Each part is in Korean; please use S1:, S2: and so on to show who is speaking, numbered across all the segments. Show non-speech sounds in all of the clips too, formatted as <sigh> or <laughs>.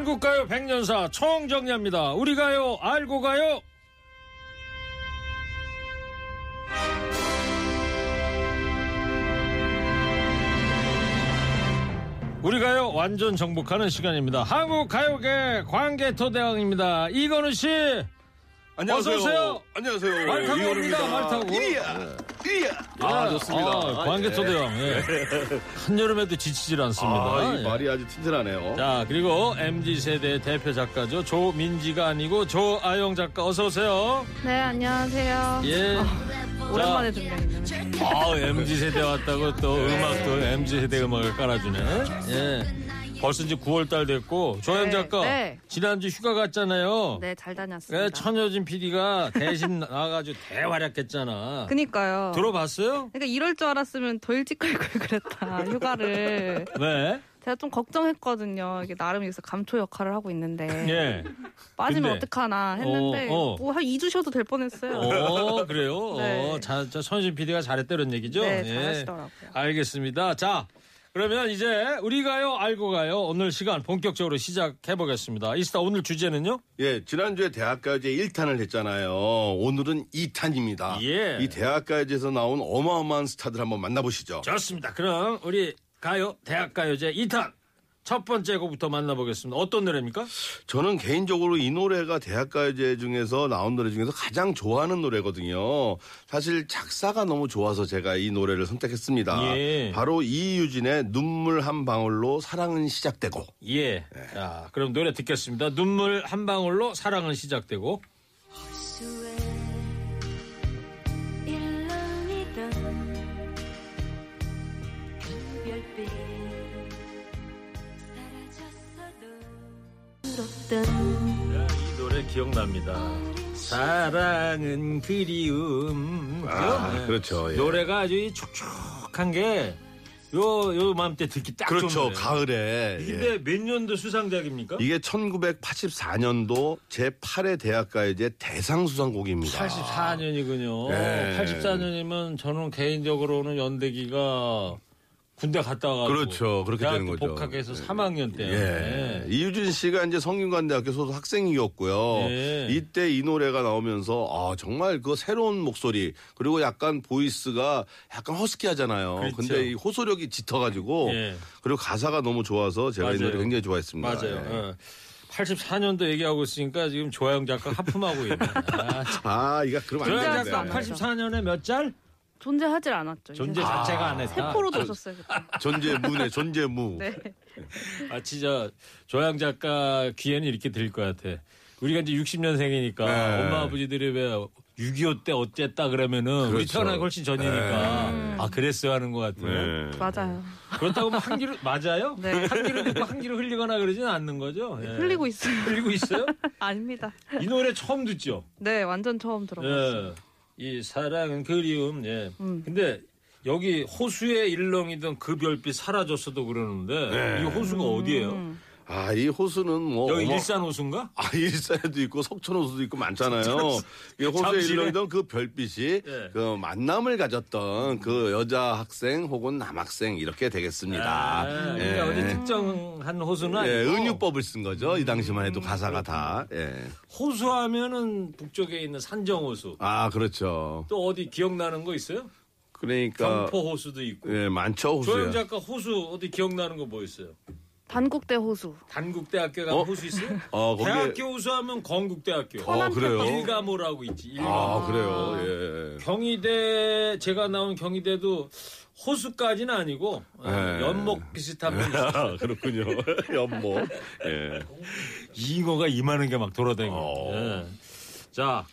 S1: 한국가요 백년사 총정리합니다. 우리 가요 알고 가요. 우리 가요 완전 정복하는 시간입니다. 한국 가요계 관계토대왕입니다. 이건우 씨.
S2: 안녕하세요.
S1: 어서 오세요.
S2: 안녕하세요.
S1: 말 타고 옵니다. 말 타고.
S2: 이야, 이야.
S1: 아,
S2: 좋습니다.
S1: 아, 관계토대왕. 예. 한여름에도 지치질 않습니다.
S2: 아, 이
S1: 예.
S2: 말이 아주 튼튼하네요.
S1: 자 그리고 MZ 세대 대표 작가죠 조민지가 아니고 조아영 작가 어서 오세요.
S3: 네, 안녕하세요.
S1: 예.
S3: 오랜만에 듣네요.
S1: 아 MZ 세대 왔다고 또 음악도 MZ 세대 음악을 깔아주네. 예. 벌써 이제 9월달 됐고 조아영
S3: 네,
S1: 작가
S3: 네.
S1: 지난주 휴가 갔잖아요.
S3: 네, 잘 다녔습니다.
S1: 예, 천여진 PD가 대신 <laughs> 나가가지고 대활약했잖아.
S3: 그니까요.
S1: 들어봤어요?
S3: 그러니까 이럴 줄 알았으면 더 일찍 갈걸 그랬다. 휴가를. <laughs>
S1: 네.
S3: 제가 좀 걱정했거든요. 이게 나름 여기서 감초 역할을 하고 있는데
S1: 예.
S3: 빠지면
S1: 근데?
S3: 어떡하나 했는데
S1: 어, 어.
S3: 뭐한 2주 쉬어도 될 뻔했어요.
S1: 어 그래요.
S3: 네.
S1: 어, 자, 저 천여진 PD가 잘했다 이런 얘기죠.
S3: 네,
S1: 예.
S3: 잘하시더라고요.
S1: 알겠습니다. 자, 그러면 이제 우리 가요 알고 가요 오늘 시간 본격적으로 시작해 보겠습니다. 이스타 오늘 주제는요?
S2: 예, 지난주에 대학가요제 1탄을 했잖아요. 오늘은 2탄입니다.
S1: 예.
S2: 이 대학가요제에서 나온 어마어마한 스타들 한번 만나보시죠.
S1: 좋습니다. 그럼 우리 가요 대학 가요제 2탄 첫 번째 곡부터 만나보겠습니다. 어떤 노래입니까?
S2: 저는 개인적으로 이 노래가 대학가요제 중에서 나온 노래 중에서 가장 좋아하는 노래거든요. 사실 작사가 너무 좋아서 제가 이 노래를 선택했습니다.
S1: 예.
S2: 바로 이유진의 눈물 한 방울로 사랑은 시작되고.
S1: 예. 자, 그럼 노래 듣겠습니다. 눈물 한 방울로 사랑은 시작되고 자, 이 노래 기억납니다. 사랑은 그리움.
S2: 아. 그렇죠. 예.
S1: 노래가 아주 이 촉촉한 게 요, 요 맘때 듣기 딱
S2: 그렇죠.
S1: 노래.
S2: 가을에. 예.
S1: 근데 몇 년도 수상작입니까?
S2: 이게 1984년도 제8회 대학가요제 대상 수상곡입니다.
S1: 84년이군요.
S2: 네.
S1: 84년이면 저는 개인적으로는 연대기가 군대 갔다 와가지고
S2: 그렇죠. 그렇게 되는 거죠.
S1: 복학해서 3학년 때.
S2: 예. 이유진 씨가 이제 성균관대학교 소속 학생이었고요.
S1: 예.
S2: 이때 이 노래가 나오면서 아 정말 그 새로운 목소리 그리고 약간 보이스가 약간 허스키하잖아요.
S1: 그렇죠.
S2: 근데 이 호소력이 짙어 가지고
S1: 예.
S2: 그리고 가사가 너무 좋아서 제가 이
S1: 맞아요.
S2: 노래 굉장히 좋아했습니다.
S1: 맞아요.
S2: 예.
S1: 어. 84년도 얘기하고 있으니까 지금 조영 작가 하품하고 있네. 아, <laughs> 참.
S2: 아, 이거 그럼 안
S1: 조영
S2: 되는데.
S1: 작가 84년에 몇 짤?
S3: 존재하질 않았죠.
S1: 존재
S3: 이제
S1: 자체가 안 했다.
S3: 세포로도 오셨어요. 그때.
S2: 존재무네, 존재무. <laughs>
S3: 네.
S1: 아 진짜 조양 작가 귀에는 이렇게 들릴 것 같아. 우리가 이제 60년생이니까
S2: 네.
S1: 엄마 아버지들이 왜 6.25 때 어쨌다 그러면은 우리
S2: 그렇죠.
S1: 태어나기 훨씬 전이니까 아 그랬어요 하는 것 같아요.
S2: 네.
S3: 맞아요.
S1: 그렇다고 뭐 한기를 맞아요? <laughs>
S3: 네.
S1: 한기를 듣고 한기를 흘리거나 그러지는 않는 거죠. 예.
S3: 흘리고 있어요.
S1: 흘리고 있어요? <laughs>
S3: 아닙니다.
S1: 이 노래 처음 듣죠.
S3: 네, 완전 처음 들어봤어요.
S1: 예. 이 사랑은 그리움. 예.
S3: 음.
S1: 근데 여기 호수에 일렁이던 그 별빛 사라졌어도 그러는데
S2: 네.
S1: 이 호수가 어디예요?
S3: 음.
S2: 아, 이 호수는 뭐.
S1: 여기
S2: 어마-
S1: 일산 호수인가?
S2: 아, <laughs> 일산에도 있고 석촌 호수도 있고 많잖아요. <laughs> 이 호수에? 일렁이던 그 별빛이
S1: 예.
S2: 그 만남을 가졌던 그 여자 학생 혹은 남학생 이렇게 되겠습니다.
S1: 아,
S2: 예.
S1: 그러니까 어디 특정한 호수는
S2: 예, 은유법을 쓴 거죠. 이 당시만 해도 가사가 다. 예.
S1: 호수하면은 북쪽에 있는 산정호수.
S2: 아, 그렇죠.
S1: 또 어디 기억나는 거 있어요?
S2: 그러니까
S1: 경포 호수도 있고.
S2: 예, 많죠,
S1: 조영
S2: 호수에.
S1: 작가 호수 어디 기억나는 거 뭐 있어요?
S3: 단국대 호수.
S1: 단국대학교 가면
S2: 어?
S1: 호수 있어요?
S2: 어, 거기에
S1: 대학교 호수하면 건국대학교.
S2: 어, 그래요?
S1: 일가모라고 있지. 일가모.
S2: 아, 그래요. 예.
S1: 경희대 제가 나온 경희대도 호수까지는 아니고 어,
S2: 네.
S1: 연목 비슷한 면 <laughs>
S2: 아, 그렇군요. <laughs> 연못. 예.
S1: 잉어가 이만한 게 막 돌아다니고.
S2: 어.
S1: 예. 자,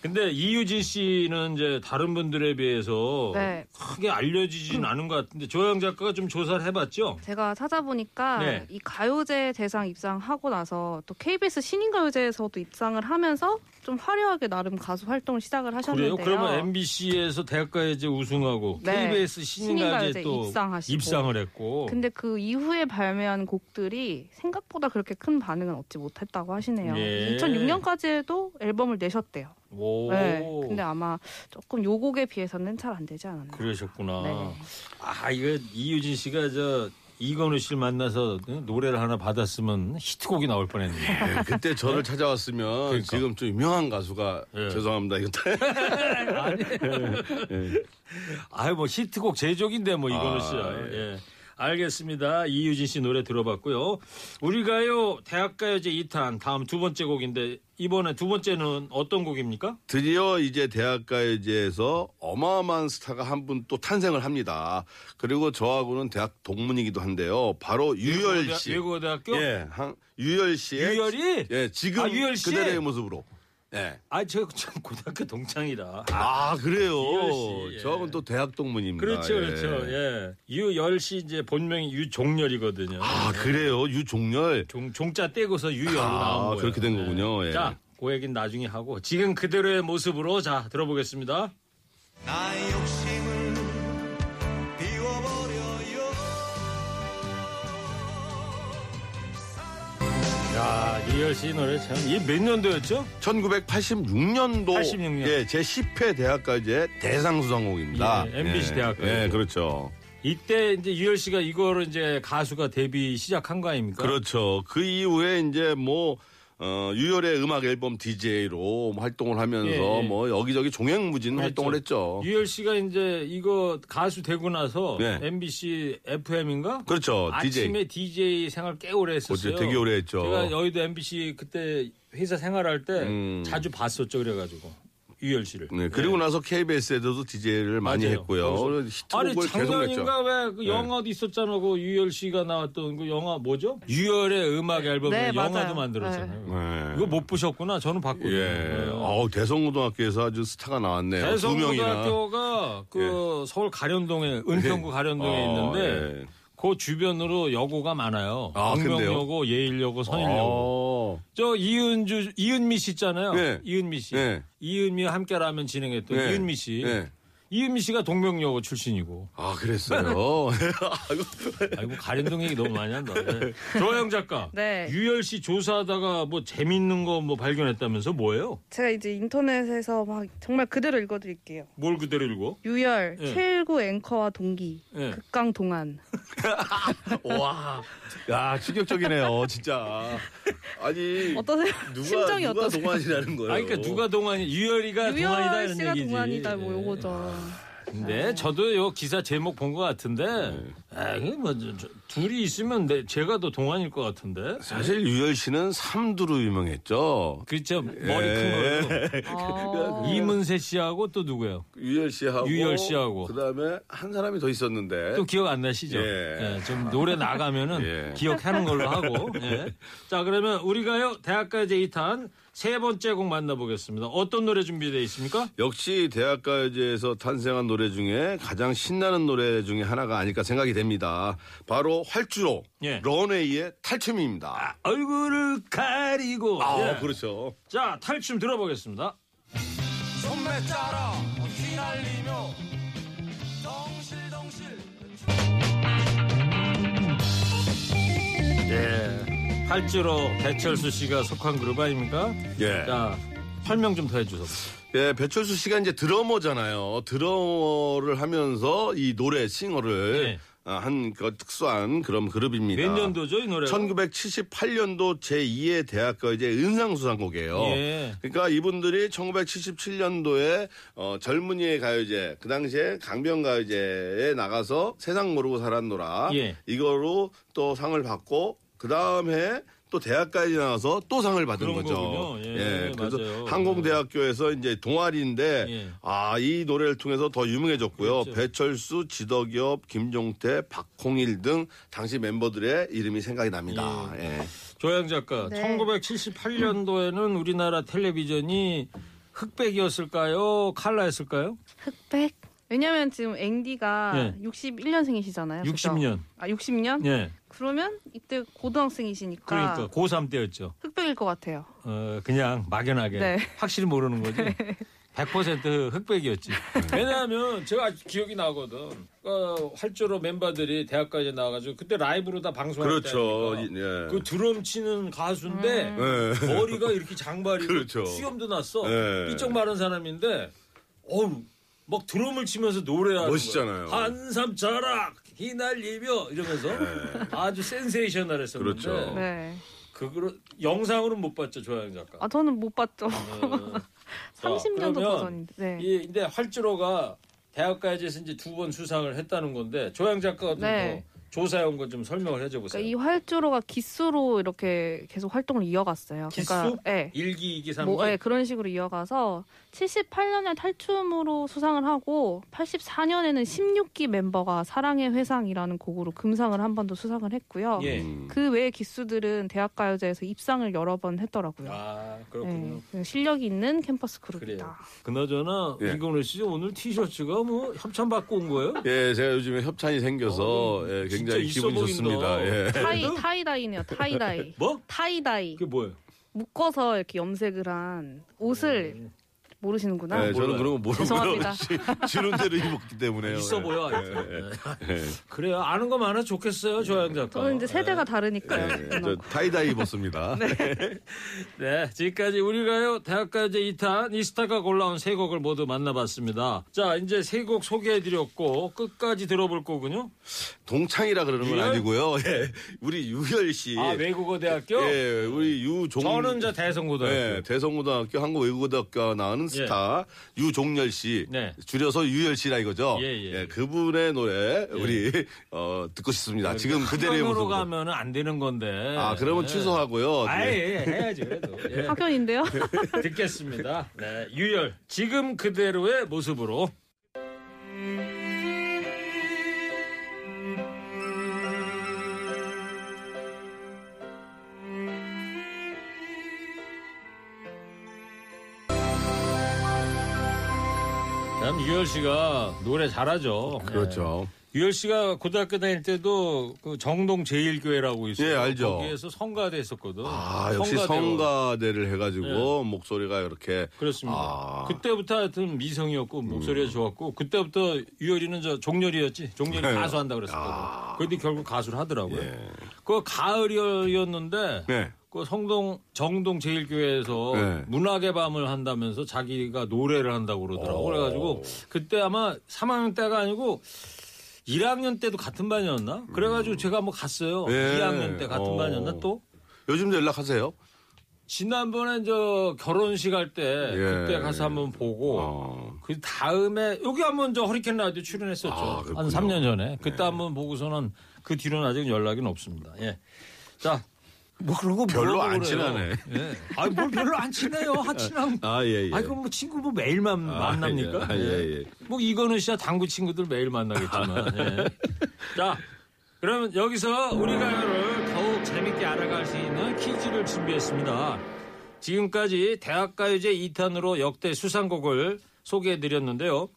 S1: 근데 이유진 씨는 이제 다른 분들에 비해서
S3: 네.
S1: 크게 알려지진 않은 것 같은데 조영 작가가 좀 조사를 해봤죠.
S3: 제가 찾아보니까
S1: 네.
S3: 이 가요제 대상 입상하고 나서 또 KBS 신인가요제에서도 입상을 하면서 좀 화려하게 나름 가수 활동을 시작을
S1: 그래요?
S3: 하셨는데요.
S1: 그러면 MBC에서 대학가요제 우승하고
S3: 네.
S1: KBS 신인가요제 또
S3: 입상하시고.
S1: 입상을 했고.
S3: 근데 그 이후에 발매한 곡들이 생각보다 그렇게 큰 반응은 얻지 못했다고 하시네요.
S1: 예.
S3: 2006년까지도 앨범을 내셨대요.
S1: 오.
S3: 네. 근데 아마 조금 요 곡에 비해서는 잘 안 되지 않았나.
S1: 그러셨구나.
S3: 네.
S1: 아, 이거 이유진 씨가 저 이건우 씨를 만나서 노래를 하나 받았으면 히트곡이 나올 뻔했네.
S2: 예, 그때 저를 찾아왔으면
S1: 그러니까.
S2: 지금 좀 유명한 가수가
S1: 예.
S2: 죄송합니다. 이거 <laughs>
S1: 아유, 뭐 히트곡 제조기인데 뭐 이건우
S2: 아,
S1: 씨야. 예. 알겠습니다. 이유진 씨 노래 들어봤고요. 우리가요 대학가요제 2탄 다음 두 번째 곡인데 이번에 두 번째는 어떤 곡입니까?
S2: 드디어 이제 대학가요제에서 어마어마한 스타가 한 분 또 탄생을 합니다. 그리고 저하고는 대학 동문이기도 한데요. 바로 유열 씨.
S1: 외국어대학교?
S2: 예, 한, 유열 씨의
S1: 유열이?
S2: 예, 지금
S1: 아, 유열 씨?
S2: 그대로의 모습으로. 예.
S1: 아, 저참 고등학교 동창이다.
S2: 아, 그래요.
S1: 씨, 예.
S2: 저하고는 또 대학 동문입니다.
S1: 그렇죠,
S2: 예.
S1: 그렇죠. 예. 유열 씨 이제 본명이 유종렬이거든요.
S2: 아, 그래요. 유종렬.
S1: 종, 종자 떼고서 유열로
S2: 아,
S1: 나온 거예요.
S2: 그렇게 된 거군요. 예.
S1: 자, 그 얘기는 나중에 하고 지금 그대로의 모습으로 자 들어보겠습니다.
S4: 나의 욕심
S1: 야, 유열 씨 노래 참 이 몇 년도였죠?
S2: 1986년도
S1: 86년.
S2: 예, 제 10회 대학가요제 대상 수상곡입니다.
S1: 예, MBC 대학가요제.
S2: 예, 그렇죠.
S1: 이때 이제 유열 씨가 이거를 이제 가수가 데뷔 시작한 거 아닙니까?
S2: 그렇죠. 그 이후에 이제 뭐 어, 유열의 음악 앨범 DJ로 활동을 하면서
S1: 예, 예.
S2: 뭐 여기저기 종횡무진 활동을 했죠.
S1: 유열 씨가 이제 이거 가수 되고 나서
S2: 네.
S1: MBC FM인가?
S2: 그렇죠.
S1: 아침에
S2: DJ.
S1: DJ 생활 꽤 오래 했었어요.
S2: 그렇죠. 되게 오래 했죠.
S1: 제가 여의도 MBC 그때 회사 생활할 때
S2: 음.
S1: 자주 봤었죠. 그래가지고 유열 씨를.
S2: 네, 그리고 나서 KBS에도 DJ를 많이
S1: 맞아요.
S2: 했고요.
S1: 아니
S2: 히트곡을 계속 냈죠.
S1: 작년인가 왜그
S2: 네.
S1: 영화도 있었잖아. 그 유열 씨가 나왔던 그 영화 뭐죠? 유열의 음악 앨범에
S3: 네,
S1: 영화도
S3: 맞아요.
S1: 만들었잖아요.
S2: 네.
S1: 이거 못 보셨구나. 저는 봤거든요.
S2: 예.
S1: 네.
S2: 어우, 대성고등학교에서 아주 스타가 나왔네요. 예.
S1: 대성고등학교가 그 서울 가련동에 은평구 가련동에
S2: 어,
S1: 있는데
S2: 예.
S1: 그 주변으로 여고가 많아요.
S2: 아?
S1: 광명여고, 예일여고, 선일여고.
S2: 어.
S1: 저 이은주 이은미 씨 있잖아요.
S2: 네.
S1: 이은미 씨.
S2: 네.
S1: 이은미와 함께 라면 진행했던
S2: 네.
S1: 이은미 씨.
S2: 네.
S1: 이은미 씨가 동명여고 출신이고.
S2: 아, 그랬어요. <laughs> 아이고.
S1: 가련동 얘기 너무 많이 한다. 네. 조영 작가.
S3: 네.
S1: 유열 씨 조사하다가 뭐 재밌는 거 뭐 발견했다면서 뭐예요?
S3: 제가 이제 인터넷에서 막 정말 그대로 읽어드릴게요.
S1: 뭘 그대로 읽어?
S3: 유열,
S1: 예.
S3: 최일구 앵커와 동기,
S1: 예.
S3: 극강 동안. <laughs>
S1: 와.
S2: 야, 충격적이네요, 진짜. 아니.
S3: 어떠세요?
S2: 누가,
S3: 심정이
S2: 누가
S3: 어떠세요?
S2: 동안이라는 거예요?
S1: 아, 그러니까 누가 동안이 유열이가 동안이다
S3: 유열
S1: 이런
S3: 씨가
S1: 얘기지.
S3: 동안이다 뭐
S1: 예.
S3: 요거죠.
S1: 근데 저도 요 기사 제목 본 것 같은데, 에이, 뭐, 저, 저, 둘이 있으면 내, 제가 더 동안일 것 같은데.
S2: 사실 유열 씨는 삼두로 유명했죠.
S1: 그렇죠. 머리 큰 걸로. <laughs>
S3: 아.
S1: 이문세 씨하고 또 누구예요?
S2: 유열 씨하고.
S1: 유열 씨하고.
S2: 그 다음에 한 사람이 더 있었는데.
S1: 또 기억 안 나시죠?
S2: 예.
S1: 예, 좀 노래 나가면은 <laughs>
S2: 예.
S1: 기억하는 걸로 하고. 예. 자, 그러면 우리가요, 대학가요제 2탄 세 번째 곡 만나보겠습니다. 어떤 노래 준비되어 있습니까?
S2: 역시 대학가요제에서 탄생한 노래 중에 가장 신나는 노래 중에 하나가 아닐까 생각이 됩니다. 바로 활주로
S1: 예.
S2: 런웨이의 탈춤입니다.
S1: 얼굴을 가리고.
S2: 아,
S1: 예.
S2: 그렇죠.
S1: 자, 탈춤 들어보겠습니다.
S4: 손매 따라 휘날리며 덩실덩실
S1: 예. 팔찌로 배철수 씨가 속한 그룹 아닙니까?
S2: 예.
S1: 자, 설명 좀 더 해주세요.
S2: 예, 배철수 씨가 이제 드러머잖아요. 드러머를 하면서 이 노래 싱어를
S1: 예.
S2: 아, 한그 특수한 그런 그룹입니다.
S1: 몇 년도죠 이 노래가?
S2: 1978년도 제2의 대학가요제 은상수상곡이에요.
S1: 예.
S2: 그러니까 이분들이 1977년도에 어, 젊은이의 가요제 그 당시에 강변가요제에 나가서 세상 모르고 살았노라
S1: 예.
S2: 이거로 또 상을 받고 그 다음에 또 대학까지 나와서 또 상을 받은 거죠.
S1: 거군요. 예,
S2: 그래서
S1: 맞아요.
S2: 항공대학교에서 이제 동아리인데
S1: 예.
S2: 아이 노래를 통해서 더 유명해졌고요.
S1: 그렇죠.
S2: 배철수, 지덕엽, 김종태, 박홍일 등 당시 멤버들의 이름이 생각이 납니다. 예.
S1: 조양 작가,
S3: 네.
S1: 1978년도에는 우리나라 텔레비전이 흑백이었을까요? 칼라였을까요?
S3: 흑백. 왜냐면 지금 앵디가
S1: 예.
S3: 61년생이시잖아요.
S1: 60년.
S3: 아 60년?
S1: 예.
S3: 그러면 이때 고등학생이시니까
S1: 그러니까 고3 때였죠.
S3: 흑백일 것 같아요.
S1: 어, 그냥 막연하게
S3: 네.
S1: 확실히 모르는 거지. 100% 흑백이었지. <laughs> 왜냐하면 제가 아직 기억이 나거든. 어, 활주로 멤버들이 대학까지 나와가지고 그때 라이브로 다 방송할
S2: 그렇죠. 예.
S1: 그 드럼 치는 가수인데
S2: 예.
S1: 머리가 이렇게 장발이고
S2: 그렇죠.
S1: 수염도 났어.
S2: 예.
S1: 삐쩍 마른 사람인데 어우 막 드럼을 치면서 노래하는
S2: 멋있잖아요.
S1: 거야. 한삼 자락 휘날리며 이러면서 아주 센세이셔널했었는데
S2: 네. 그렇죠.
S3: 네.
S1: 그거를 영상으로는 못 봤죠 조양 작가.
S3: 아 저는 못 봤죠.
S1: 어. 자,
S3: 30년도
S1: 그러면
S3: 버전인데. 네.
S1: 이 근데 활주로가 대학가에서 이제 두 번 수상을 했다는 건데 조양 작가가 좀
S3: 네.
S1: 더 조사해온 거좀 설명을 해줘 보세요.
S3: 그러니까 이 활주로가 기수로 이렇게 계속 활동을 이어갔어요.
S1: 기수?
S3: 그러니까 네.
S1: 일기 이기 삼기.
S3: 뭐, 네, 그런 식으로 이어가서 78년에 탈춤으로 수상을 하고 84년에는 16기 멤버가 사랑의 회상이라는 곡으로 금상을 한 번 더 수상을 했고요.
S1: 예.
S2: 음.
S3: 그 외의 기수들은 대학가요제에서 입상을 여러 번 했더라고요.
S1: 아 그렇군요.
S3: 네, 실력이 있는 캠퍼스 그룹이다.
S1: 그래요. 그나저나
S2: 예.
S1: 김경래 씨 오늘 티셔츠가 뭐 협찬 받고 온 거예요?
S2: 예, 제가 요즘에 협찬이 생겨서
S1: 어,
S2: 예,
S1: 진짜
S2: 굉장히 기분이
S1: 보인다.
S2: 좋습니다. 예.
S3: 타이 타이다이네요. 타이다이.
S1: 뭐?
S3: 타이다이.
S1: 그게 뭐예요?
S3: 묶어서 이렇게 염색을 한 옷을 모르시는구나.
S2: 예, 저는. 그런 거 모르고요.
S3: 죄송합니다. <laughs>
S2: 지는 대로 입었기 때문에요.
S1: 있어 보여.
S2: 예,
S1: 하여튼.
S2: 예.
S1: 네. 그래요. 아는 거 많아 좋겠어요, 조양 작가.
S3: 저는 이제 세대가
S1: 네.
S3: 다르니까요.
S2: 예, 저 tie-dye 입었습니다. <laughs> <laughs>
S1: 네, 지금까지 우리가요 대학가요제 2탄 이스타가 골라온 세 곡을 모두 만나봤습니다. 자, 이제 세 곡 소개해드렸고 끝까지 들어볼 거군요.
S2: 동창이라 그러는 건
S1: 유열?
S2: 아니고요. 예, 우리 유열 씨.
S1: 아 외국어 대학교?
S2: 예, 우리 유종.
S1: 저는 저 대성고등학교.
S2: 예, 대성고등학교 한국 외국어대학교 나오는 스타 유종열 씨
S1: 네.
S2: 줄여서 유열 씨라 이거죠.
S1: 예, 예.
S2: 그분의 노래 우리 어, 듣고 싶습니다. 지금 그대로의
S1: 학원으로
S2: 모습으로.
S1: 가면은 안 되는 건데.
S2: 아 그러면
S1: 네.
S2: 취소하고요.
S1: 아예 해야지 그래도. 예.
S3: 학연인데요. <laughs>
S1: 듣겠습니다. 네, 유열 지금 그대로의 모습으로. 참 유열 씨가 노래 잘하죠.
S2: 그렇죠.
S1: 유열 씨가 고등학교 다닐 때도 그 정동 제일교회라고 있어요.
S2: 예, 알죠.
S1: 거기에서 성가대 했었거든.
S2: 아 역시
S1: 성가대로.
S2: 성가대를 해가지고 목소리가 이렇게
S1: 그렇습니다.
S2: 아.
S1: 그때부터 하여튼 미성이었고 목소리가 좋았고 그때부터 유열이는 저 종렬이었지. 종렬이
S2: 네.
S1: 가수 한다 그랬었거든.
S2: 아.
S1: 그런데 결국 가수를 하더라고요.
S2: 예.
S1: 그 가을이었는데
S2: 네.
S1: 그 성동 정동 제일교회에서
S2: 네.
S1: 문학의 밤을 한다면서 자기가 노래를 한다고 그러더라고. 그래가지고 그때 아마 3학년 때가 아니고 1학년 때도 같은 반이었나? 그래가지고 제가 한번 갔어요.
S2: 예.
S1: 2학년 때 같은
S2: 어.
S1: 반이었나 또?
S2: 요즘도 연락하세요?
S1: 지난번에 저 결혼식 할때
S2: 예.
S1: 그때 가서 한번 보고
S2: 어.
S1: 그 다음에 여기 한번 저 허리케인 라디오 출연했었죠.
S2: 아,
S1: 한
S2: 그렇군요.
S1: 3년 전에. 그때 한번 보고서는 그 뒤로는 아직 연락이 없습니다. 예. 자. 뭐 그런 거
S2: 별로 안. 친하네.
S1: 예. 아니 뭘 별로 안 친해요. 하친한.
S2: 아 예, 예.
S1: 아이 그뭐 친구 뭐 매일 만,
S2: 아,
S1: 만납니까?
S2: 예, 예, 예.
S1: 뭐 이거는 진짜 당구 친구들 매일 만나겠지만. 예. 자, 그러면 여기서 우리가 이거를 더욱 재밌게 알아갈 수 있는 퀴즈를 준비했습니다. 지금까지 대학가요제 2탄으로 역대 수상곡을 소개해드렸는데요.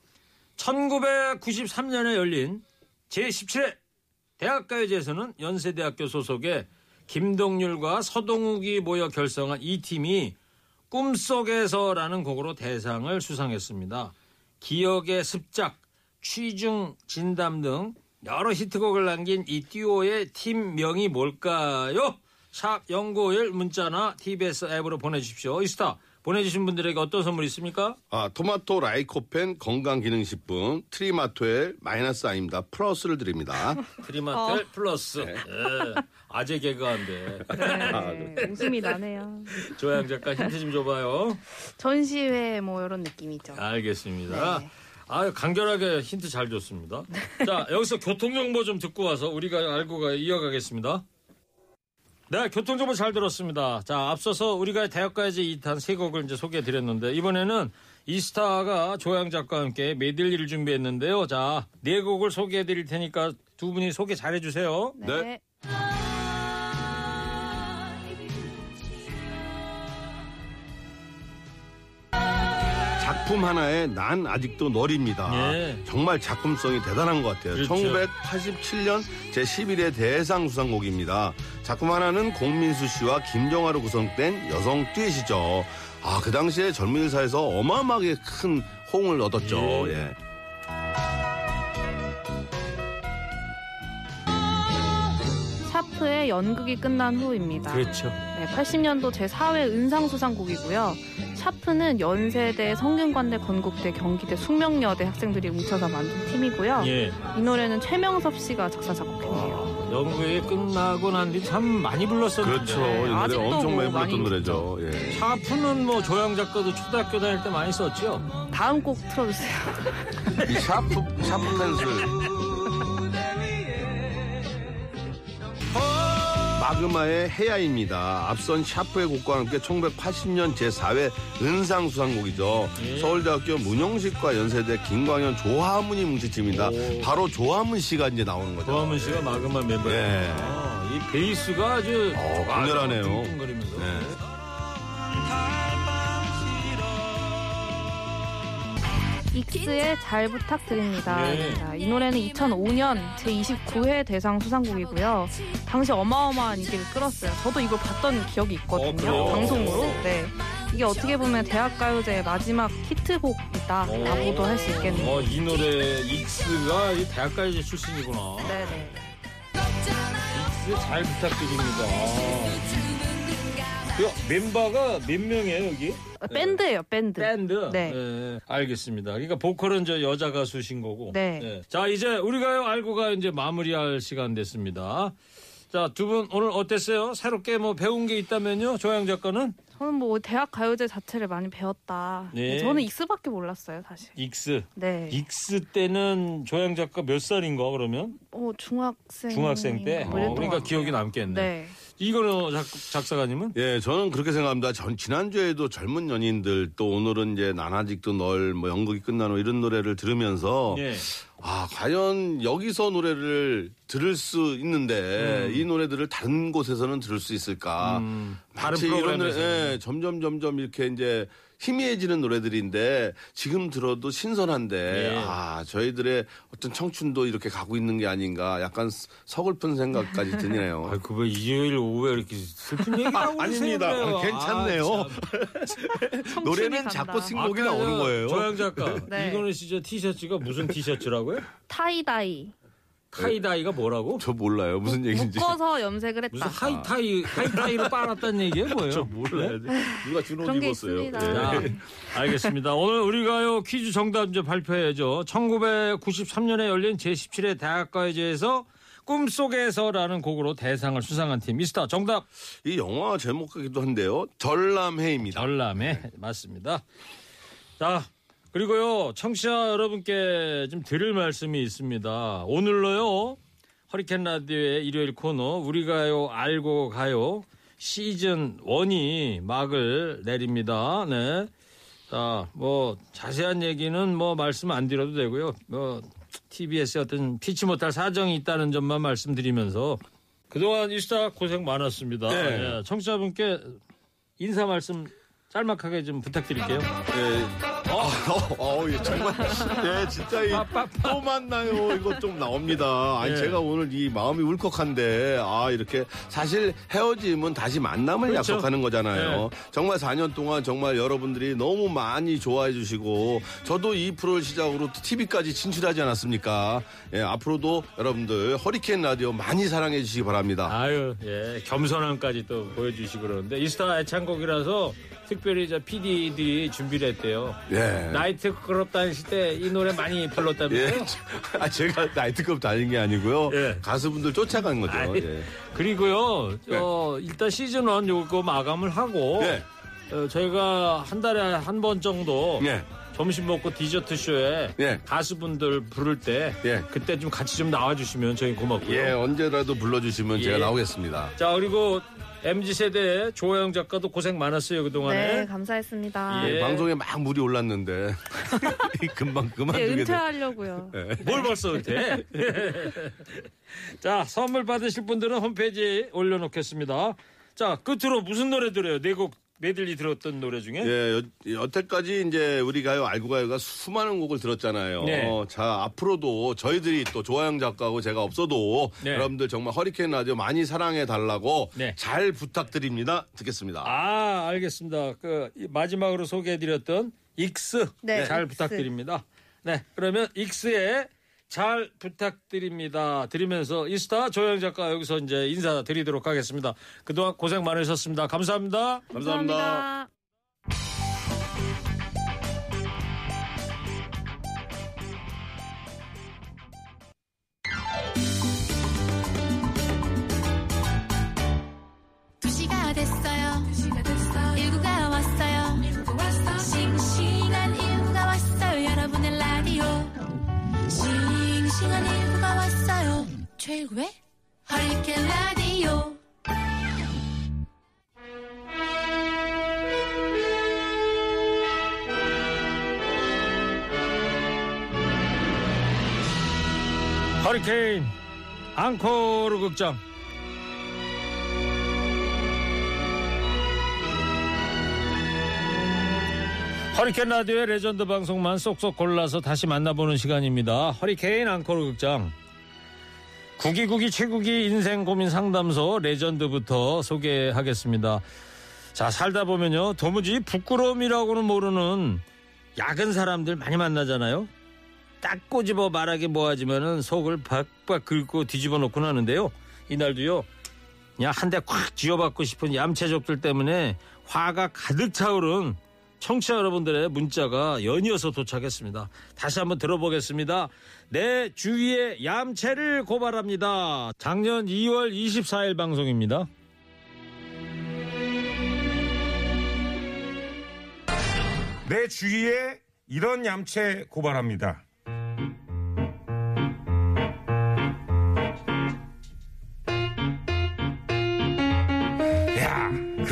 S1: 1993년에 열린 제17회 대학가요제에서는 연세대학교 소속의 김동률과 서동욱이 모여 결성한 이 팀이 꿈속에서라는 곡으로 대상을 수상했습니다. 기억의 습작, 취중, 진담 등 여러 히트곡을 남긴 이 듀오의 팀명이 뭘까요? 샵 연구일 문자나 TBS 앱으로 보내주십시오. 이스타 보내주신 분들에게 어떤 선물 있습니까?
S2: 아, 토마토 라이코펜 건강기능식품 트리마토엘 마이너스 아닙니다. 플러스를 드립니다. <laughs>
S1: 트리마텔 플러스. 예. 아재 개그한데.
S3: 네, 웃음이 나네요.
S1: 조양 작가 힌트 좀 줘봐요.
S3: 전시회 뭐 이런 느낌이죠.
S1: 알겠습니다.
S3: 네.
S1: 아 간결하게 힌트 잘 줬습니다. 자 여기서 교통 정보 좀 듣고 와서 우리가 알고 가 이어가겠습니다. 네, 교통 정보 잘 들었습니다. 자, 앞서서 우리가 대학가야지 2탄 세 곡을 이제 소개해 드렸는데 이번에는 이스타가 조양 작가와 함께 메들리를 준비했는데요. 자, 네 곡을 소개해 드릴 테니까 두 분이 소개 잘 해 주세요.
S2: 네. 작품 하나에 난 아직도 널입니다.
S1: 예.
S2: 정말 작품성이 대단한 것 같아요.
S1: 그렇죠.
S2: 1987년 제11회 대상 수상곡입니다. 작품 하나는 공민수 씨와 김정아로 구성된 여성 듀엣이죠. 아, 그 당시에 젊은이 사에서 어마어마하게 큰 호응을 얻었죠.
S1: 예.
S2: 예.
S3: 연극이 끝난 후입니다.
S1: 그렇죠.
S3: 네, 80년도 제4회 은상수상곡이고요. 샤프는 연세대, 성균관대, 건국대, 경기대, 숙명여대 학생들이 뭉쳐서 만든 팀이고요.
S1: 예.
S3: 이 노래는 최명섭 씨가 작사 작곡했네요.
S1: 연극이 끝나고 난 뒤 참 많이 불렀었는데.
S2: 그렇죠. 이 노래
S3: 아직도
S2: 엄청
S3: 뭐
S2: 많이
S3: 많이
S2: 불렀던 노래죠. 예.
S1: 샤프는 뭐 조양 작가도 초등학교 다닐 때 많이 썼죠.
S3: 다음 곡 틀어주세요.
S2: 이 샤프, 샤프 펜슬. <laughs> 마그마의 해야입니다. 앞선 샤프의 곡과 함께 1980년 제4회 은상수상곡이죠.
S1: 예.
S2: 서울대학교 문용식과 연세대 김광현 조화문이 뭉치집니다.
S1: 오.
S2: 바로 조화문 씨가 이제 나오는 거죠.
S1: 조화문 씨가 마그마 멤버예요.
S2: 예.
S1: 아, 이 베이스가 아주
S2: 어, 강렬하네요. 네.
S3: 익스의 잘 부탁드립니다.
S1: 네.
S3: 자, 이 노래는 2005년 제29회 대상 수상곡이고요. 당시 어마어마한 인기를 끌었어요. 저도 이걸 봤던 기억이
S1: 어,
S3: 있거든요.
S1: 그래요?
S3: 방송으로. 네. 이게 어떻게 보면 대학가요제의 마지막 히트곡이다라고도 할 수 있겠네요.
S1: 어, 이 노래 익스가 이 대학가요제 출신이구나.
S3: 네네.
S1: 익스 잘 부탁드립니다. 그 멤버가 몇 명이에요 여기?
S3: 어, 밴드예요, 밴드.
S1: 밴드.
S3: 네.
S1: 예, 알겠습니다. 그러니까 보컬은 저 여자 가수신 거고.
S3: 네.
S1: 예. 자 이제 우리가 알고가 이제 마무리할 시간 됐습니다. 자 두 분 오늘 어땠어요? 새롭게 뭐 배운 게 있다면요, 조양 작가는
S3: 저는 뭐 대학 가요제 자체를 많이 배웠다.
S1: 네.
S3: 저는 익스밖에 몰랐어요, 사실.
S1: 익스.
S3: 네.
S1: 익스 때는 조양 작가 몇 살인가 그러면?
S3: 어, 중학생.
S1: 중학생 때.
S3: 뭐
S1: 어, 그러니까. 기억이 남겠네.
S3: 네.
S1: 이거는 작, 작사가님은?
S2: 예, 저는 그렇게 생각합니다. 전 지난주에도 젊은 연인들 또 오늘은 이제 난 아직도 널 뭐 연극이 끝나고 이런 노래를 들으면서
S1: 예.
S2: 아, 과연 여기서 노래를 들을 수 있는데 이 노래들을 다른 곳에서는 들을 수 있을까?
S1: 음, 다른
S2: 마치 이런 노래,
S1: 프로그램에서.
S2: 예, 점점 점점 이렇게 이제 희미해지는 노래들인데 지금 들어도 신선한데
S1: 예.
S2: 아 저희들의 어떤 청춘도 이렇게 가고 있는 게 아닌가 약간 서- 서글픈 생각까지 드네요. <laughs>
S1: 아, 그왜 일요일 오후에 이렇게 슬픈 얘기를 하고
S2: 아닙니다.
S1: 그러세요, 그래요?
S2: 괜찮네요.
S1: 아,
S2: 노래는
S3: 간다.
S2: 자꾸 신곡이
S1: 아까
S2: 나오는
S1: 저
S2: 거예요.
S1: 조양 작가. <laughs>
S3: 네.
S1: 이거는 진짜 티셔츠가 무슨 티셔츠라고요? <laughs> tie-dye. tie-dye가 뭐라고?
S2: 저 몰라요 무슨 얘기인지.
S3: 묶어서 염색을 했다.
S1: 무슨 하이타이 하이타이로 빨았다는 얘기예요, <laughs> 뭐예요?
S2: 저 몰라요. 누가 준옷
S3: 그런 게
S2: 입었어요.
S3: 있습니다.
S1: 자, 알겠습니다. 오늘 우리가요 퀴즈 정답 이제 발표해야죠. 1993년에 열린 제17회 대학가요제에서 꿈속에서라는 곡으로 대상을 수상한 팀 미스터 정답
S2: 이 영화 제목 같기도 한데요. 전람회입니다.
S1: 전람회 맞습니다. 자 그리고요 청취자 여러분께 좀 드릴 말씀이 있습니다. 오늘로요 허리케인 라디오의 일요일 코너 우리가요 알고 가요 시즌 1이 막을 내립니다. 네. 자, 뭐 자세한 얘기는 뭐 말씀 안 드려도 되고요. 뭐 TBS의 어떤 피치 못할 사정이 있다는 점만 말씀드리면서 그동안 이스타 고생 많았습니다.
S2: 네.
S1: 예, 청취자분께 인사 말씀 짤막하게 좀 부탁드릴게요.
S2: 예. 어, 어, 어, 예, 정말. 예, 진짜 이, 또 만나요. 이거 좀 나옵니다. 아니,
S1: 예.
S2: 제가 오늘 이 마음이 울컥한데, 아, 이렇게 사실 헤어짐은 다시 만남을
S1: 그렇죠.
S2: 약속하는 거잖아요.
S1: 예.
S2: 정말 4년 동안 정말 여러분들이 너무 많이 좋아해 주시고, 저도 이 프로를 시작으로 TV까지 진출하지 않았습니까? 예, 앞으로도 여러분들 허리케인 라디오 많이 사랑해 주시기 바랍니다.
S1: 아유, 예, 겸손함까지 또 보여주시고 그러는데 이스타 애창곡이라서 특별히 저 PD들이 준비를 했대요.
S2: 예.
S1: 나이트 클럽 다니실 때 이 노래 많이 불렀다면서요?
S2: 예. 아, 제가 나이트클럽 다닌 게 아니고요.
S1: 예.
S2: 가수분들 쫓아간 거죠.
S1: 아니,
S2: 예.
S1: 그리고요, 어, 일단 시즌 1 요거 마감을 하고
S2: 예.
S1: 어, 저희가 한 달에 한 번 정도
S2: 예.
S1: 점심 먹고 디저트 쇼에
S2: 예.
S1: 가수분들 부를 때
S2: 예.
S1: 그때 좀 같이 좀 나와주시면 저희 고맙고요.
S2: 예, 언제라도 불러주시면
S1: 예.
S2: 제가 나오겠습니다.
S1: 자 그리고 mz 세대 조영 작가도 고생 많았어요 그 동안에.
S3: 네, 감사했습니다.
S1: 예.
S2: 네, 방송에 막 물이 올랐는데 <laughs> 금방 그만
S3: 이제
S2: 두게 돼.
S3: 은퇴하려고요.
S1: 뭘 벌써 은퇴? <laughs> 자 선물 받으실 분들은 홈페이지에 올려놓겠습니다. 자 끝으로 무슨 노래 들어요? 네곡 메들리 들었던 노래 중에?
S2: 예, 여, 여태까지 이제 우리 가요 알고 가요가 수많은 곡을 들었잖아요.
S1: 네.
S2: 어, 자 앞으로도 저희들이 또 조아영 작가하고 제가 없어도
S1: 네.
S2: 여러분들 정말 허리케인 라디오 많이 사랑해 달라고
S1: 네.
S2: 잘 부탁드립니다. 듣겠습니다.
S1: 아, 알겠습니다. 그 이- 마지막으로 소개해드렸던 익스
S3: 네,
S1: 잘
S3: 익스.
S1: 부탁드립니다. 네, 그러면 익스에 잘 부탁드립니다. 드리면서 이스타 조영 작가 여기서 이제 인사드리도록 하겠습니다. 그동안 고생 많으셨습니다. 감사합니다.
S2: 감사합니다.
S5: 두 허리케인
S1: 앙코르 극장 허리케인 라디오의 레전드 방송만 쏙쏙 골라서 다시 만나보는 시간입니다. 허리케인 앙코르 극장 구기구기 최구기 인생 고민 상담소 레전드부터 소개하겠습니다. 자 살다 보면요 도무지 부끄러움이라고는 모르는 야근 사람들 많이 만나잖아요. 딱 꼬집어 말하기 뭐하지만은 속을 박박 긁고 뒤집어 놓곤 하는데요. 이날도요. 그냥 한 대 콱 쥐어받고 싶은 얌체족들 때문에 화가 가득 차오른 청취자 여러분들의 문자가 연이어서 도착했습니다. 다시 한번 들어보겠습니다. 내 주위의 얌체를 고발합니다. 작년 2월 24일 방송입니다.
S6: 내 주위에 이런 얌체 고발합니다.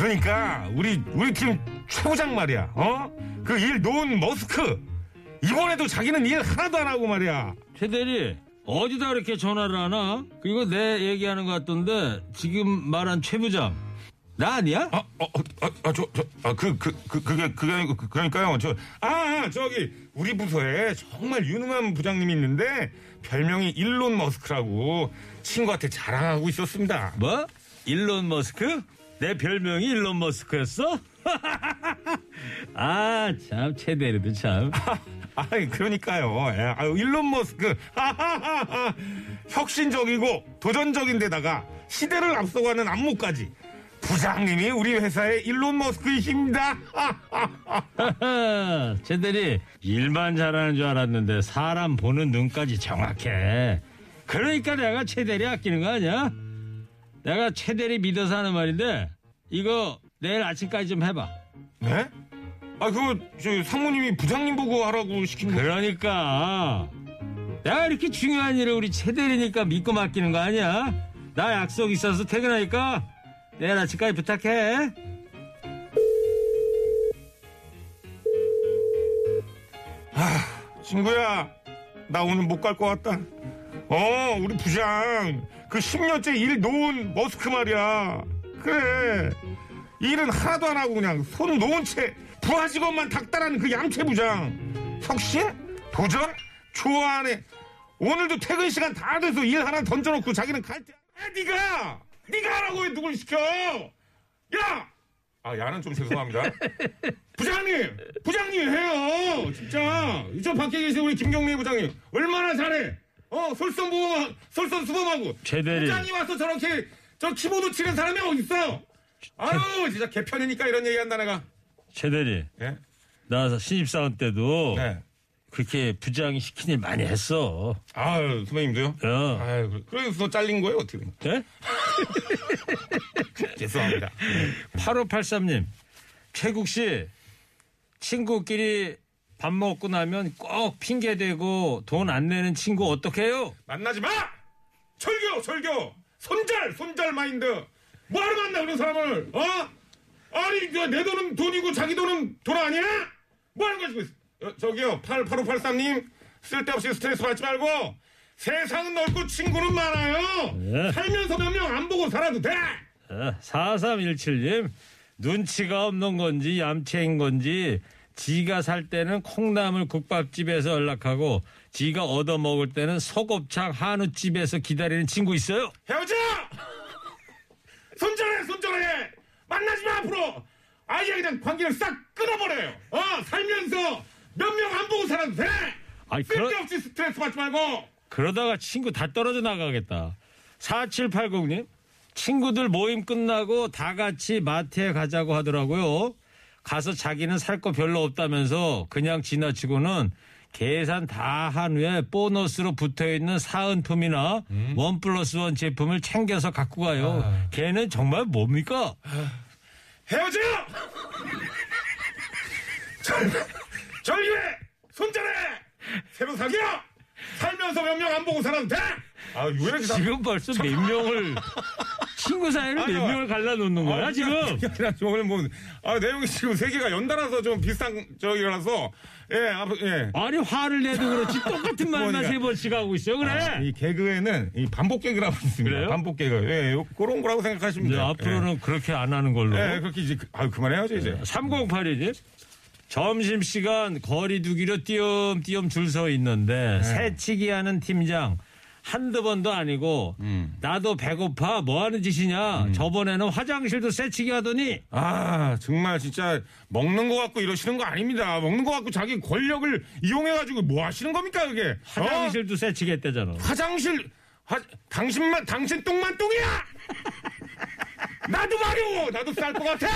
S6: 그러니까 우리 우리 팀 최부장 말이야. 어? 그일 놓은 머스크 이번에도 자기는 일 하나도 안 하고 말이야.
S1: 최 대리 어디다 이렇게 전화를 하나? 그리고 내 얘기하는 것 같던데 지금 말한 최 부장 나 아니야?
S6: 아, 어, 어, 아, 아, 저, 저, 아, 그, 그, 그, 그게, 그게 아니고, 그, 그러니까요. 저, 아, 저기, 우리 부서에 정말 유능한 부장님이 있는데, 별명이 일론 머스크라고 친구한테 자랑하고 있었습니다.
S1: 뭐? 일론 머스크? 내 별명이 일론 머스크였어? <laughs> 아, 참, 최대리도 참. <laughs>
S6: 아, 그러니까요. 예, 아유, 일론 머스크. <laughs> 혁신적이고 도전적인데다가 시대를 앞서가는 안무까지. 부장님이 우리 회사의 일론 머스크이십니다.
S1: 최대리, 일만 잘하는 줄 알았는데 사람 보는 눈까지 정확해. 그러니까 내가 최대리 아끼는 거 아니야? 내가 최대리 믿어서 하는 말인데, 이거 내일 아침까지 좀 해봐.
S6: 네? 아, 그거, 저, 상무님이 부장님 보고 하라고 시킨 거.
S1: 그러니까 내가 이렇게 중요한 일을 우리 최대리니까 믿고 맡기는 거 아니야? 나 약속 있어서 퇴근하니까 내일 아침까지 부탁해.
S6: 친구야, 나 오늘 못 갈 것 같다. 어, 우리 부장. 그 10년째 일 놓은 머스크 말이야. 그래. 일은 하나도 안 하고 그냥 손 놓은 채 부하 직원만 닥달하는 그 얌체 부장. 혁신? 도전? 좋아하네. 오늘도 퇴근 시간 다 돼서 일 하나 던져놓고 자기는 갈 때. 아, 네가! 네가 하라고 왜 누굴 시켜? 야! 아, 야는 좀 죄송합니다. 부장님! 부장님 해요! 진짜! 저 밖에 계신 우리 김경미 부장님. 얼마나 잘해! 어, 솔선부범, 솔선수범하고.
S1: 최대리.
S6: 부장님 와서 저렇게 저 키보드 치는 사람이 어딨어? 아유, 진짜 개편이니까 이런 얘기 한다, 내가.
S1: 최 대리,
S6: 예?
S1: 나 신입사원 때도
S6: 네.
S1: 그렇게 부장이 시킨 일 많이 했어.
S6: 아유, 선배님도요?
S1: 어.
S6: 아유, 그래- 그래서 잘린 거예요, 어떻게?
S1: 예? <laughs>
S6: 죄송합니다.
S1: 8583님, 최국 씨, 친구끼리 밥 먹고 나면 꼭 핑계대고 돈 안 내는 친구 어떡해요?
S6: 만나지 마! 철교, 철교! 손절, 손절 마인드! 뭐하러 만나, 그런 사람을, 어? 아니, 저, 내 돈은 돈이고 자기 돈은 돈 아니야? 뭐 하는 거지? 어, 저기요, 8, 8583님, 쓸데없이 스트레스 받지 말고, 세상은 넓고 친구는 많아요!
S1: 네.
S6: 살면서 몇 명 안 보고 살아도 돼!
S1: 어, 4317님, 눈치가 없는 건지 얌체인 건지 지가 살 때는 콩나물 국밥집에서 연락하고 지가 얻어 먹을 때는 소곱창 한우집에서 기다리는 친구 있어요?
S6: 헤어져! 손절해, 손절해! 만나지 마, 앞으로! 아예 그냥 관계를 싹 끊어버려요! 어, 살면서 몇 명 안 보고 살아도 돼!
S1: 그러-
S6: 쓸데없이 스트레스 받지 말고!
S1: 그러다가 친구 다 떨어져 나가겠다. 4780님, 친구들 모임 끝나고 다 같이 마트에 가자고 하더라고요. 가서 자기는 살 거 별로 없다면서 그냥 지나치고는 계산 다 한 후에 보너스로 붙어 있는 사은품이나 원 플러스 원 제품을 챙겨서 갖고 가요. 걔는 정말 뭡니까?
S6: 헤어져! 절, 절유해! 손절해! 새로 사겨! 살면서 몇 명 안 보고 살아도 돼! 아, 왜 이렇게 다-
S1: 지금 벌써 몇 명을 친구 사이를 몇
S6: 아니요.
S1: 명을 갈라놓는 거야
S6: 아,
S1: 지금?
S6: 그게 아니라 저 오늘 뭐, 아, 내용이 지금 세 개가 연달아서 좀 비슷한 저기라서, 예, 앞, 예.
S1: 아니 화를 내도 그렇지 똑같은 말만
S6: 그러니까.
S1: 세 번씩 하고 있어 그래.
S6: 아, 이 개그에는 이 반복 개그라고 있습니다.
S1: 그래요?
S6: 반복 개그. 예, 요- 그런 거라고 생각하시면
S1: 이제
S6: 돼요.
S1: 앞으로는 그렇게 안 하는 걸로.
S6: 예, 예, 그렇게 이제, 그- 아 그만해야죠, 이제.
S1: 3082님. 점심시간 거리 두기로 띄엄띄엄 줄 서 있는데 새치기 하는 팀장 한두 번도 아니고 나도 배고파 뭐 하는 짓이냐 저번에는 화장실도 새치기 하더니
S6: 아, 정말 진짜 먹는 거 갖고 이러시는 거 아닙니다. 먹는 거 갖고 자기 권력을 이용해가지고 뭐 하시는 겁니까, 그게? 어?
S1: 화장실도 새치기 했대잖아
S6: 화장실, 화, 당신만, 당신 똥만 똥이야! 나도 마려워! 나도 쌀 것 같아!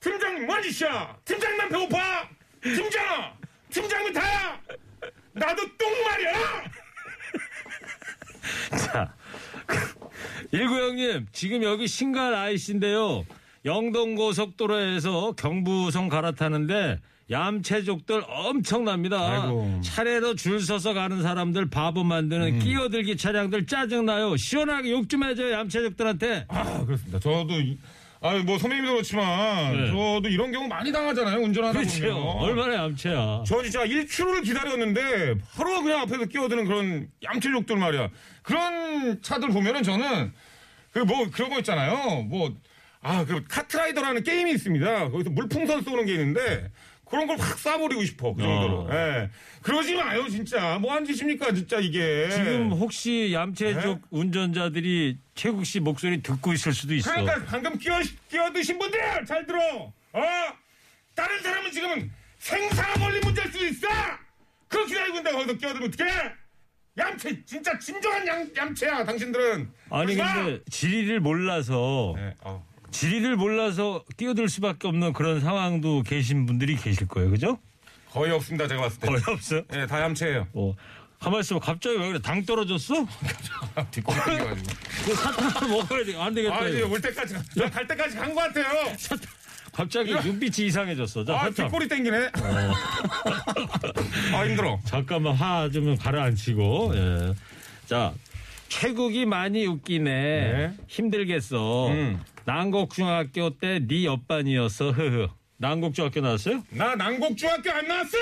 S6: 팀장님, 뭐 짓이야? 팀장만 배고파! 팀장! 팀장이 다야! 나도 똥 말이야! <laughs>
S1: 자, 일구형님, 지금 여기 신갈 아이씨인데요. 영동고속도로에서 경부선 갈아타는데 얌체족들 엄청납니다.
S6: 아이고.
S1: 차례로 줄 서서 가는 사람들 바보 만드는 끼어들기 차량들 짜증나요. 시원하게 욕 좀 해줘요, 얌체족들한테.
S6: 아, 그렇습니다. 저도, 이- 아유, 뭐, 선배님도 그렇지만,
S1: 네.
S6: 저도 이런 경우 많이 당하잖아요, 운전하다
S1: 그렇죠.
S6: 보면.
S1: 얼마나 얌체야.
S6: 저 진짜 1km를 기다렸는데 바로 그냥 앞에서 끼어드는 그런 얌체족들 말이야. 그런 차들 보면은 저는 그 뭐 그런 거 있잖아요. 뭐 아 그 카트라이더라는 게임이 있습니다. 거기서 물풍선 쏘는 게 있는데 그런 걸확 쏴버리고 싶어 그 정도로.
S1: 어.
S6: 예. 그러지 마요 진짜. 뭐한 짓입니까 진짜 이게.
S1: 지금 혹시 얌체족 운전자들이 최국 씨 목소리 듣고 있을 수도 있어.
S6: 그러니까 방금 끼어 끼어드신 분들 잘 들어. 어? 다른 사람은 지금 생사가 걸린 문제일 수도 있어. 그렇게 기다리고 있는데 거기서 끼어들면 어떡해? 얌체 진짜 진정한 양, 얌체야 당신들은.
S1: 아니
S6: 그러지 마!
S1: 근데 지리를 몰라서
S6: 네, 어.
S1: 지리를 몰라서 끼어들 수밖에 없는 그런 상황도 계신 분들이 계실 거예요, 그죠?
S6: 거의 없습니다 제가 봤을 때.
S1: 거의 없어.
S6: 네, 다 얌체예요.
S1: 어, 가만 있어. 갑자기 왜 그래? 당 떨어졌어?
S6: 뒷골 땡겨가지고.
S1: 그 사탕 먹어야 돼. 안 되겠다.
S6: 아 이제. 올 때까지 가- 갈 때까지 간 것 같아요.
S1: 갑자기 눈빛이 이상해졌어. 자,
S6: 아. 뒷골이 땡기네. <laughs> 아 힘들어.
S1: 잠깐만 화 좀 가라앉히고. 예. 자, 최국이 많이 웃기네.
S6: 네.
S1: 힘들겠어.
S6: 음.
S1: 난곡중학교 때 네 옆반이었어. 흐흐. 난곡중학교 나왔어요?
S6: 나 난곡중학교 안 나왔어.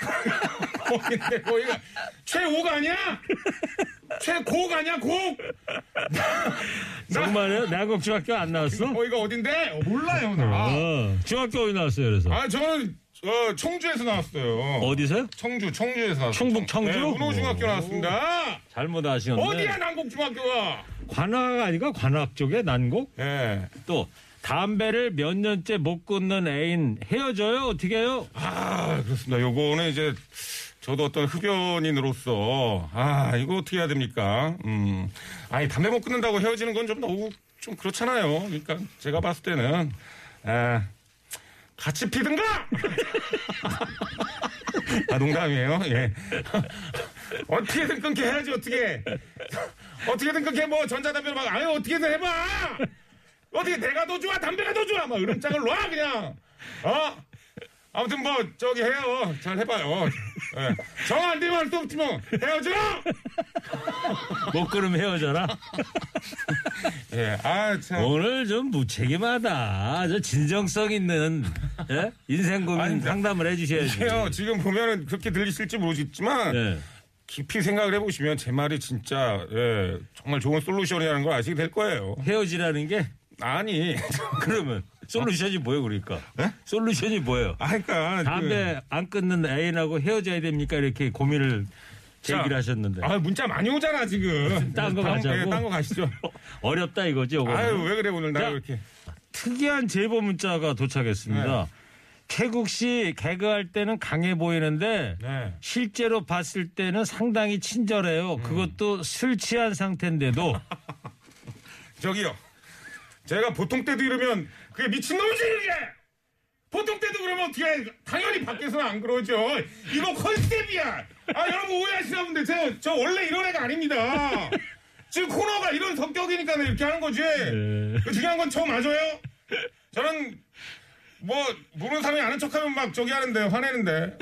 S6: <laughs> 거긴데 거기가 최고가 아니야? 최고가 아니야 곡? <laughs>
S1: 정말요? 내한국 중학교 안 나왔어?
S6: 거기가 어딘데? 어, 몰라요 나.
S1: 어, 중학교 어디 나왔어요, 그래서?
S6: 아 저는 어, 청주에서 나왔어요.
S1: 어디서요?
S6: 청주 청주에서 나왔어요.
S1: 충북 청주?
S6: 네, 문호중학교 나왔습니다.
S1: 잘못 아시는데.
S6: 어디야 난곡중학교가?
S1: 관악 아니가 관악 쪽에 난곡?
S6: 예.
S1: 또 담배를 몇 년째 못 끊는 애인 헤어져요? 어떻게 해요?
S6: 아 그렇습니다. 요거는 이제 저도 어떤 흡연인으로서 아 이거 어떻게 해야 됩니까? 음 아니 담배 못 끊는다고 헤어지는 건 좀 너무 좀 그렇잖아요. 그러니까 제가 봤을 때는 아 같이 피든가. 아 농담이에요. 예. 어떻게든 끊게 해야지 어떻게. 어떻게든 끊게 뭐 전자담배로 막 아유 어떻게든 해봐. 어떻게 내가 더 좋아 담배가 더 좋아 막 짝을 놔 그냥 어 아무튼 뭐 저기 해요 잘 해봐요 예. 정안 되면 할 수 없지 뭐 헤어져
S1: 못 끊으면 헤어져라? <laughs>
S6: 예 아 참
S1: 오늘 좀 무책임하다. 저 진정성 있는 예? 인생 고민
S6: 아니,
S1: 상담을 해주셔야지.
S6: 해요 지금 보면은 그렇게 들리실지 모르겠지만
S1: 예.
S6: 깊이 생각을 해보시면 제 말이 진짜 예, 정말 좋은 솔루션이라는 걸 아시게 될 거예요
S1: 헤어지라는 게
S6: 아니 <laughs>
S1: 그러면 솔루션이 뭐예요, 그러니까? 솔루션이 뭐예요?
S6: 아 그러니까
S1: 담배 안 끊는 애인하고 헤어져야 됩니까? 이렇게 고민을 제기를
S6: 자,
S1: 하셨는데.
S6: 아 문자 많이 오잖아 지금 <laughs>
S1: 딴거
S6: 다음-
S1: 가자고?
S6: 예, 딴거 가시죠 <laughs>
S1: 어렵다 이거지, 요거는.
S6: 아유 왜 그래 오늘 나
S1: 자,
S6: 이렇게
S1: 특이한 제보 문자가 도착했습니다. 최국 씨 개그할 때는 강해 보이는데
S6: 네.
S1: 실제로 봤을 때는 상당히 친절해요.
S6: 음.
S1: 그것도 술 취한 상태인데도 <laughs>
S6: 저기요. 제가 보통 때도 이러면 그게 미친놈이지 이게. 보통 때도 그러면 어떻게 당연히 밖에서는 안 그러죠. 이거 컨셉이야. 아 여러분 오해하시나 본데 제가 저 원래 이런 애가 아닙니다. 지금 코너가 이런 성격이니까 이렇게 하는 거지. 그 중요한 건 저 맞아요. 저는 뭐 모르는 사람이 아는 척하면 막 저기 하는데 화내는데.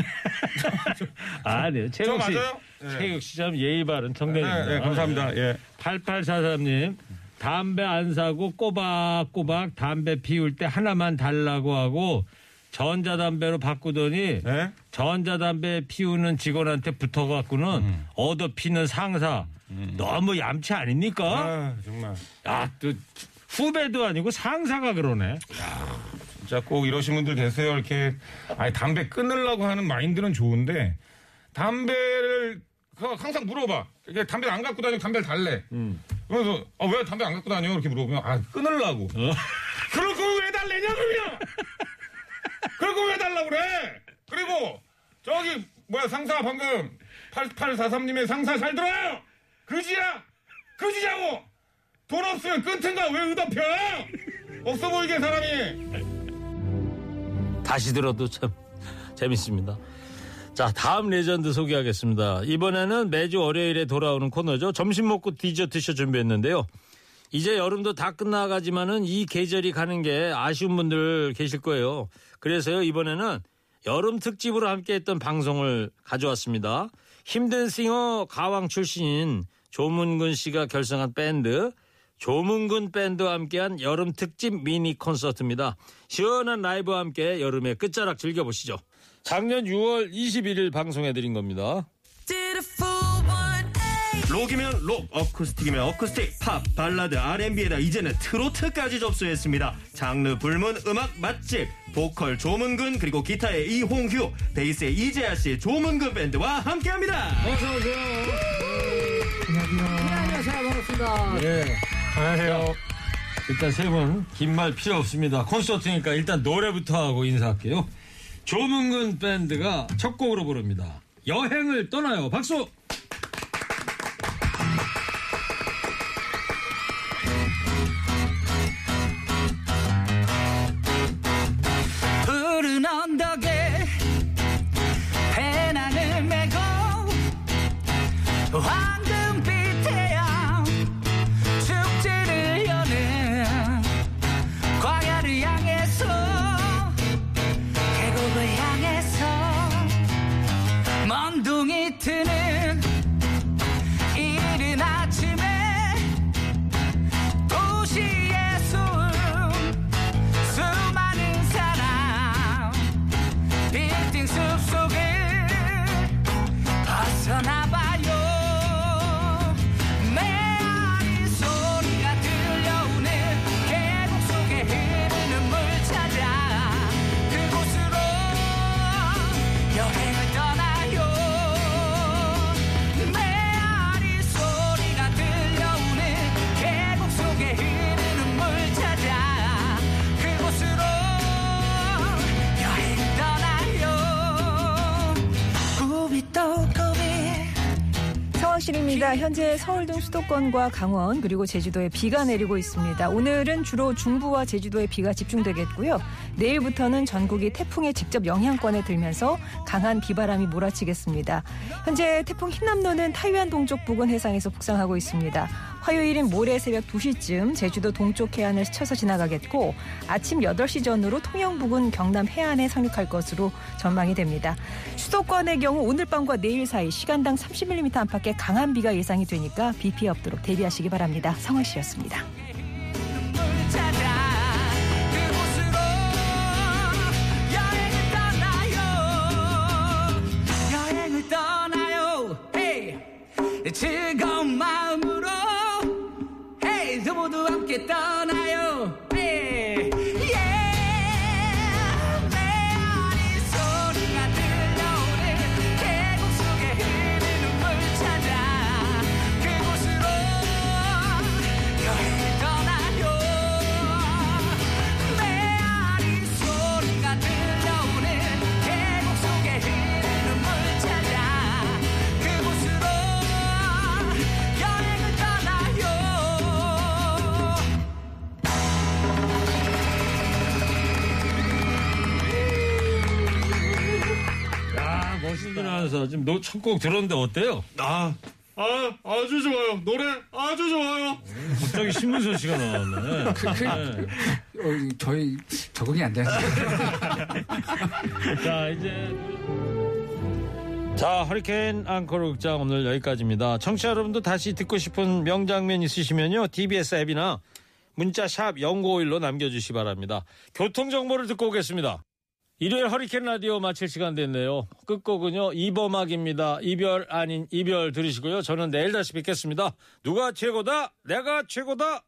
S1: 아니요. 최국 씨.
S6: 맞아요? 예.
S1: 최국 씨참 예의 바른
S6: 네,
S1: 청년입니다.
S6: 네, 감사합니다. 예.
S1: 8843님. 담배 안 사고 꼬박꼬박 담배 피울 때 하나만 달라고 하고 전자담배로 바꾸더니
S6: 네?
S1: 전자담배 피우는 직원한테 붙어갖고는
S6: 음.
S1: 얻어 피는 상사. 너무 얌체 아닙니까?
S6: 아 정말.
S1: 아, 또 후배도 아니고 상사가 그러네.
S6: 진짜 꼭 이러신 분들 계세요. 이렇게 아니 담배 끊으려고 하는 마인드는 좋은데 담배를 그 항상 물어봐. 이게 담배를 안 갖고 다니고 담배를 달래. 그래서 아, 왜 담배 안 갖고 다녀? 이렇게 물어보면 아 끊으려고. 그럴 거면 왜 달래냐 그러면? 거면 왜 달라고 그래? 그리고 저기 뭐야 상사 방금 8843님의 상사 잘 들어요. 그지야? 그지냐고? 돈 없으면 끊든가 왜 의덮혀? 없어 보이게 사람이.
S1: 다시 들어도 참 재밌습니다. 자, 다음 레전드 소개하겠습니다. 이번에는 매주 월요일에 돌아오는 코너죠. 점심 먹고 디저트쇼 준비했는데요. 이제 여름도 다 끝나가지만은 이 계절이 가는 게 아쉬운 분들 계실 거예요. 그래서요, 이번에는 여름 특집으로 함께 했던 방송을 가져왔습니다. 히든 싱어 가왕 출신인 조문근 씨가 결성한 밴드 조문근 밴드와 함께한 여름 특집 미니 콘서트입니다. 시원한 라이브와 함께 여름의 끝자락 즐겨보시죠. 작년 6월 21일 방송해드린 겁니다.
S7: 록이면 록, 어쿠스틱이면 어쿠스틱, 팝, 발라드, R&B에다 이제는 트로트까지 접수했습니다. 장르 불문 음악 맛집, 보컬 조문근 그리고 기타의 이홍휴, 베이스의 이재하 씨, 조문근 밴드와 함께합니다.
S1: 네. 안녕하세요. 일단 세 분 긴 말 필요 없습니다. 콘서트니까 일단 노래부터 하고 인사할게요. 조문근 밴드가 첫 곡으로 부릅니다. 여행을 떠나요. 박수!
S8: 서울시입니다. 현재 서울 등 수도권과 강원 그리고 제주도에 비가 내리고 있습니다. 오늘은 주로 중부와 제주도에 비가 집중되겠고요. 내일부터는 전국이 태풍의 직접 영향권에 들면서 강한 비바람이 몰아치겠습니다. 현재 태풍 흰남노는 타이완 동쪽 부근 해상에서 북상하고 있습니다. 화요일인 모레 새벽 2시쯤 제주도 동쪽 해안을 스쳐서 지나가겠고 아침 8시 전후로 통영 부근 경남 해안에 상륙할 것으로 전망이 됩니다. 수도권의 경우 오늘 밤과 내일 사이 시간당 30mm 안팎의 강한 비가 예상이 되니까 비 피해 없도록 대비하시기 바랍니다. 성월 씨였습니다.
S9: 즐거운 마음으로 저 모두 함
S1: 나운서 지금 너첫곡 들었는데 어때요?
S6: 아, 아, 아주 좋아요. 노래 아주 좋아요.
S1: 갑자기 신문선 씨가 나왔네.
S10: 그, 그,
S1: 네.
S10: 어, 저희 적응이 안 돼요. <laughs>
S1: 자 이제 자 허리케인 앙코르 극장 오늘 여기까지입니다. 청취자 여러분도 다시 듣고 싶은 명장면 있으시면요 TBS 앱이나 문자 샵 0951로 남겨주시 기 바랍니다. 교통 정보를 듣고 오겠습니다. 일요일 허리케인 라디오 마칠 시간 됐네요. 끝곡은요 이범학입니다. 이별 아닌 이별 들으시고요. 저는 내일 다시 뵙겠습니다. 누가 최고다? 내가 최고다.